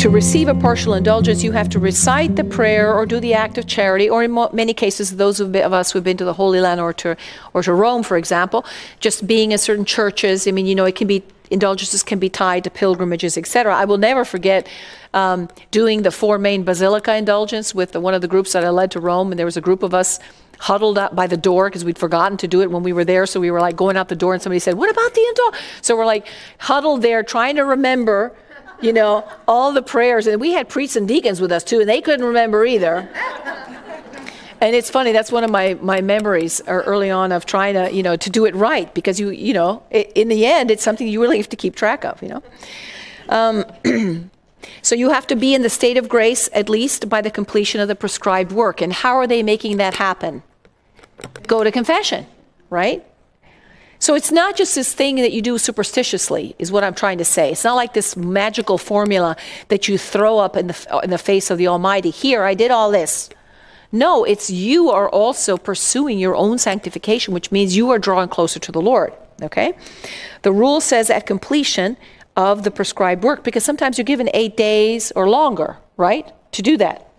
To receive a partial indulgence, you have to recite the prayer or do the act of charity, or in many cases, those of us who've been to the Holy Land or to, or to Rome, for example, just being in certain churches. I mean, you know, it can be indulgences can be tied to pilgrimages, etc. I will never forget um, doing the four main basilica indulgence with the, one of the groups that I led to Rome, and there was a group of us huddled up by the door because we'd forgotten to do it when we were there. So we were like going out the door, and somebody said, "What about the indulgence?" So we're like huddled there, trying to remember you know, all the prayers. And we had priests and deacons with us too, and they couldn't remember either. And it's funny, that's one of my, my memories early on of trying to, you know, to do it right because you, you know, in the end, it's something you really have to keep track of, you know. Um, so you have to be in the state of grace at least by the completion of the prescribed work. And how are they making that happen? Go to confession, right? So it's not just this thing that you do superstitiously, is what I'm trying to say. It's not like this magical formula that you throw up in the, in the face of the Almighty. Here, I did all this. No, it's you are also pursuing your own sanctification, which means you are drawing closer to the Lord. Okay? The rule says at completion of the prescribed work, because sometimes you're given eight days or longer, right, to do that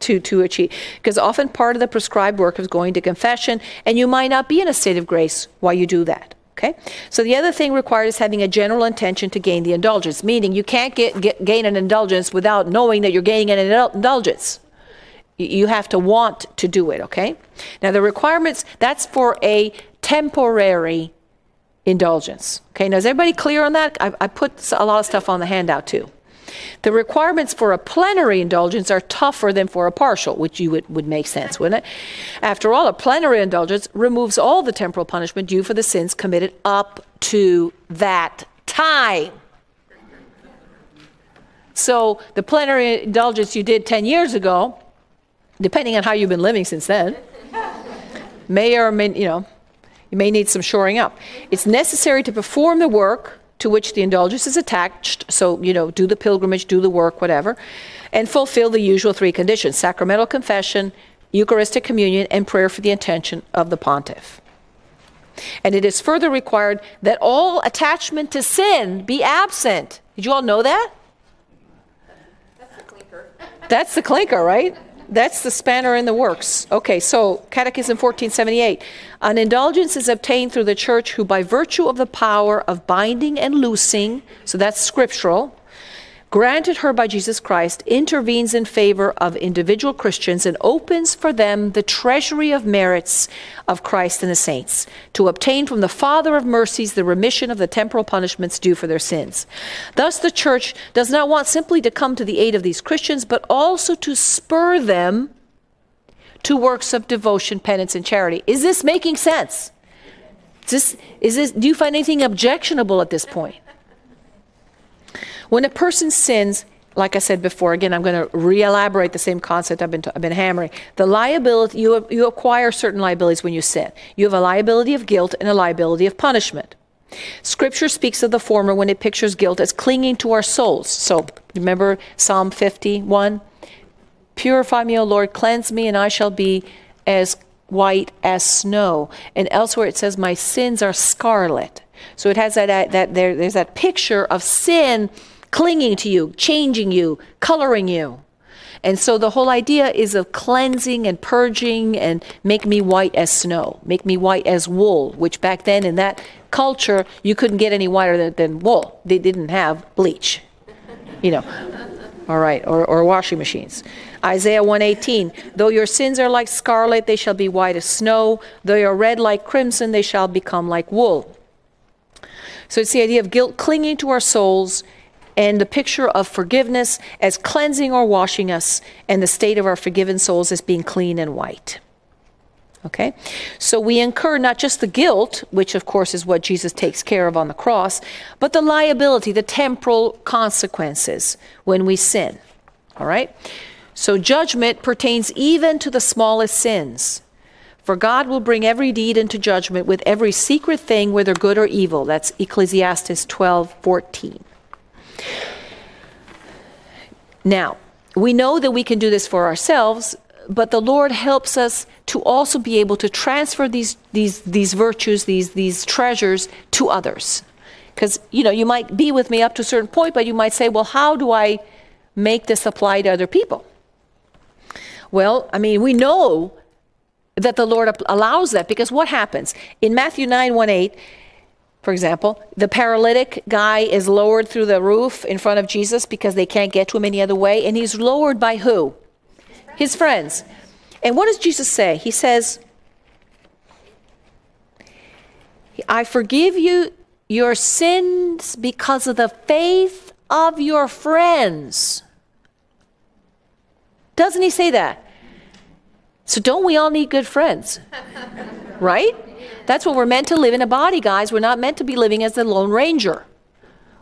to, to achieve. Because often part of the prescribed work is going to confession, and you might not be in a state of grace while you do that. Okay? So the other thing required is having a general intention to gain the indulgence, meaning you can't get, get, gain an indulgence without knowing that you're gaining an indulgence. You have to want to do it, okay? Now, the requirements, that's for a temporary indulgence. Okay, now is everybody clear on that? I, I put a lot of stuff on the handout too. The requirements for a plenary indulgence are tougher than for a partial, which you would, would make sense, wouldn't it? After all, a plenary indulgence removes all the temporal punishment due for the sins committed up to that time. So the plenary indulgence you did 10 years ago, depending on how you've been living since then, may or may, you know, you may need some shoring up. It's necessary to perform the work to which the indulgence is attached. So, you know, do the pilgrimage, do the work, whatever, and fulfill the usual three conditions sacramental confession, Eucharistic communion, and prayer for the intention of the pontiff. And it is further required that all attachment to sin be absent. Did you all know that? That's the clinker. That's the clinker, right? That's the spanner in the works. Okay, so Catechism 1478. An indulgence is obtained through the church who, by virtue of the power of binding and loosing, so that's scriptural, granted her by Jesus Christ, intervenes in favor of individual Christians and opens for them the treasury of merits of Christ and the saints, to obtain from the Father of mercies the remission of the temporal punishments due for their sins. Thus, the church does not want simply to come to the aid of these Christians, but also to spur them to works of devotion, penance, and charity. Is this making sense? Is this, is this, do you find anything objectionable at this point? When a person sins, like I said before, again, I'm going to re-elaborate the same concept I've been, t- I've been hammering. The liability, you, you acquire certain liabilities when you sin. You have a liability of guilt and a liability of punishment. Scripture speaks of the former when it pictures guilt as clinging to our souls. So remember Psalm 51? Purify me, O Lord, cleanse me, and I shall be as white as snow. And elsewhere it says, My sins are scarlet. So it has that, that there, there's that picture of sin clinging to you, changing you, coloring you. And so the whole idea is of cleansing and purging and make me white as snow, make me white as wool, which back then in that culture, you couldn't get any whiter than, than wool. They didn't have bleach, you know. All right, or, or washing machines. Isaiah 118, though your sins are like scarlet, they shall be white as snow. Though you're red like crimson, they shall become like wool. So it's the idea of guilt clinging to our souls and the picture of forgiveness as cleansing or washing us, and the state of our forgiven souls as being clean and white. Okay? So we incur not just the guilt, which of course is what Jesus takes care of on the cross, but the liability, the temporal consequences when we sin. All right? So judgment pertains even to the smallest sins. For God will bring every deed into judgment with every secret thing, whether good or evil. That's Ecclesiastes 12 14. Now, we know that we can do this for ourselves, but the Lord helps us to also be able to transfer these, these, these virtues, these, these treasures to others. Because, you know, you might be with me up to a certain point, but you might say, well, how do I make this apply to other people? Well, I mean, we know that the Lord allows that because what happens? In Matthew 9 1 8, for example, the paralytic guy is lowered through the roof in front of Jesus because they can't get to him any other way, and he's lowered by who? His friends. And what does Jesus say? He says, I forgive you your sins because of the faith of your friends. Doesn't he say that? So, don't we all need good friends? right? That's what we're meant to live in a body, guys. We're not meant to be living as the Lone Ranger.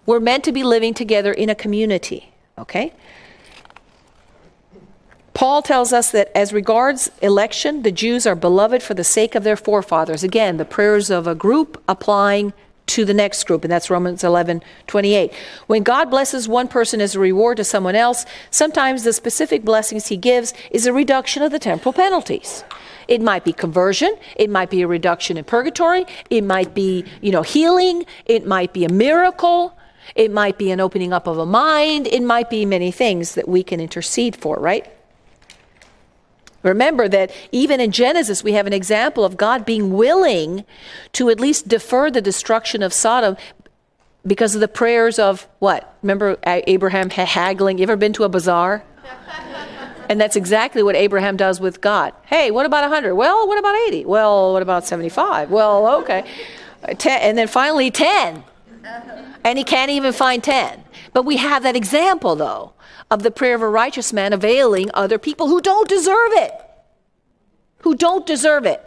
We're meant to be living together in a community, okay? Paul tells us that as regards election, the Jews are beloved for the sake of their forefathers. Again, the prayers of a group applying to the next group, and that's Romans 11 28. When God blesses one person as a reward to someone else, sometimes the specific blessings he gives is a reduction of the temporal penalties. It might be conversion, it might be a reduction in purgatory, it might be, you know, healing, it might be a miracle, it might be an opening up of a mind, it might be many things that we can intercede for, right? Remember that even in Genesis, we have an example of God being willing to at least defer the destruction of Sodom because of the prayers of what? Remember Abraham haggling? You ever been to a bazaar? and that's exactly what Abraham does with God. Hey, what about 100? Well, what about 80? Well, what about 75? Well, okay. 10, and then finally 10. And he can't even find 10. But we have that example, though of the prayer of a righteous man availing other people who don't deserve it. Who don't deserve it.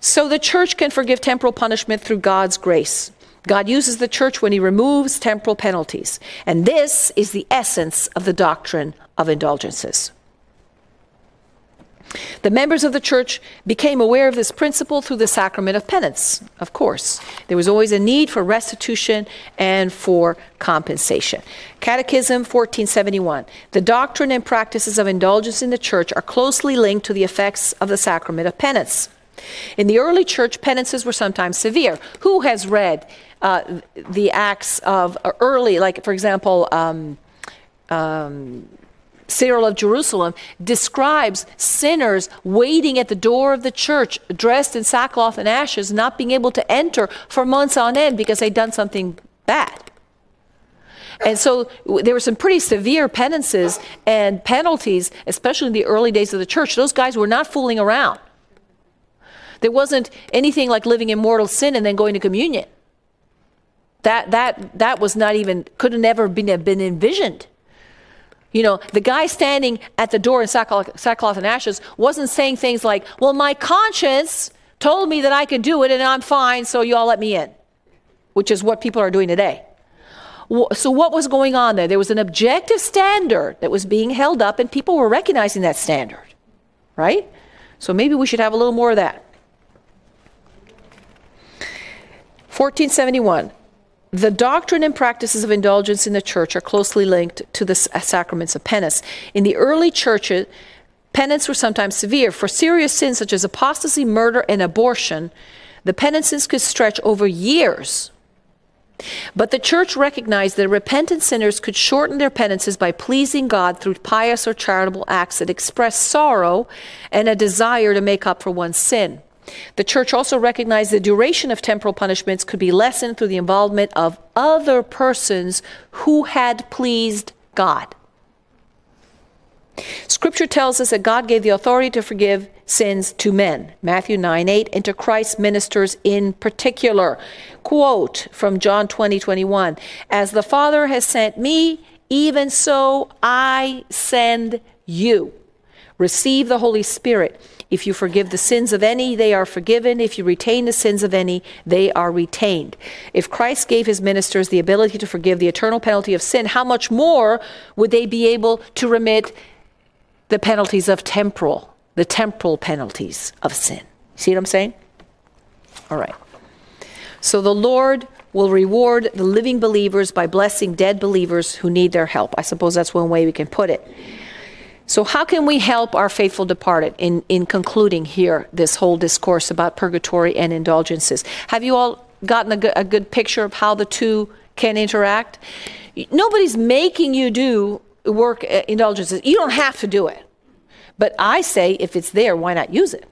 So the church can forgive temporal punishment through God's grace. God uses the church when he removes temporal penalties. And this is the essence of the doctrine of indulgences. The members of the church became aware of this principle through the sacrament of penance, of course. There was always a need for restitution and for compensation. Catechism 1471. The doctrine and practices of indulgence in the church are closely linked to the effects of the sacrament of penance. In the early church, penances were sometimes severe. Who has read uh, the acts of early, like, for example, um, um, Cyril of Jerusalem describes sinners waiting at the door of the church, dressed in sackcloth and ashes, not being able to enter for months on end because they'd done something bad. And so there were some pretty severe penances and penalties, especially in the early days of the church. Those guys were not fooling around. There wasn't anything like living in mortal sin and then going to communion. That, that, that was not even, could have never been, been envisioned. You know, the guy standing at the door in sackcloth, and ashes wasn't saying things like, Well, my conscience told me that I could do it and I'm fine, so you all let me in, which is what people are doing today. So, what was going on there? There was an objective standard that was being held up, and people were recognizing that standard, right? So, maybe we should have a little more of that. 1471. The doctrine and practices of indulgence in the church are closely linked to the uh, sacraments of penance. In the early churches, penance were sometimes severe. For serious sins such as apostasy, murder, and abortion, the penances could stretch over years. But the church recognized that repentant sinners could shorten their penances by pleasing God through pious or charitable acts that express sorrow and a desire to make up for one's sin. The church also recognized the duration of temporal punishments could be lessened through the involvement of other persons who had pleased God. Scripture tells us that God gave the authority to forgive sins to men, Matthew 9 8, and to Christ's ministers in particular. Quote from John 20 21 As the Father has sent me, even so I send you. Receive the Holy Spirit. If you forgive the sins of any, they are forgiven. If you retain the sins of any, they are retained. If Christ gave his ministers the ability to forgive the eternal penalty of sin, how much more would they be able to remit the penalties of temporal, the temporal penalties of sin? See what I'm saying? All right. So the Lord will reward the living believers by blessing dead believers who need their help. I suppose that's one way we can put it. So, how can we help our faithful departed in, in concluding here this whole discourse about purgatory and indulgences? Have you all gotten a good, a good picture of how the two can interact? Nobody's making you do work uh, indulgences. You don't have to do it. But I say if it's there, why not use it?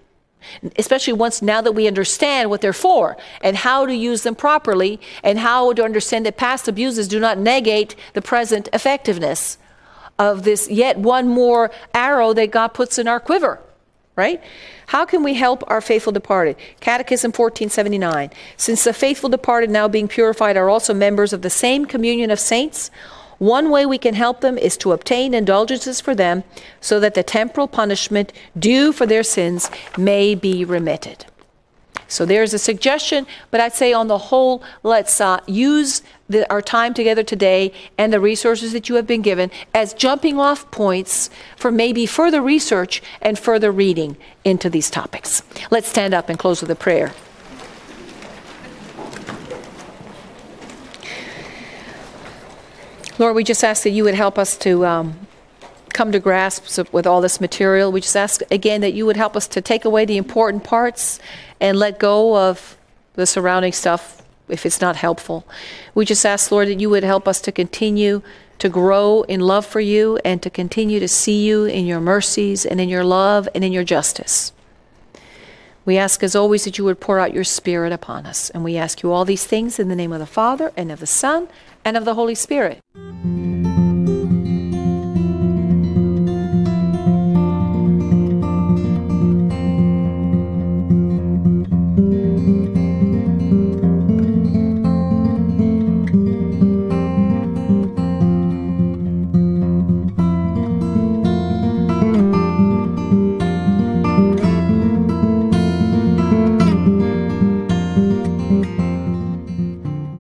Especially once now that we understand what they're for and how to use them properly and how to understand that past abuses do not negate the present effectiveness of this yet one more arrow that God puts in our quiver, right? How can we help our faithful departed? Catechism 1479. Since the faithful departed, now being purified, are also members of the same communion of saints, one way we can help them is to obtain indulgences for them so that the temporal punishment due for their sins may be remitted. So there's a suggestion, but I'd say on the whole, let's uh, use the, our time together today and the resources that you have been given as jumping off points for maybe further research and further reading into these topics. Let's stand up and close with a prayer. Lord, we just ask that you would help us to um, come to grasp with all this material. We just ask again that you would help us to take away the important parts and let go of the surrounding stuff if it's not helpful. We just ask, Lord, that you would help us to continue to grow in love for you and to continue to see you in your mercies and in your love and in your justice. We ask, as always, that you would pour out your Spirit upon us. And we ask you all these things in the name of the Father, and of the Son, and of the Holy Spirit.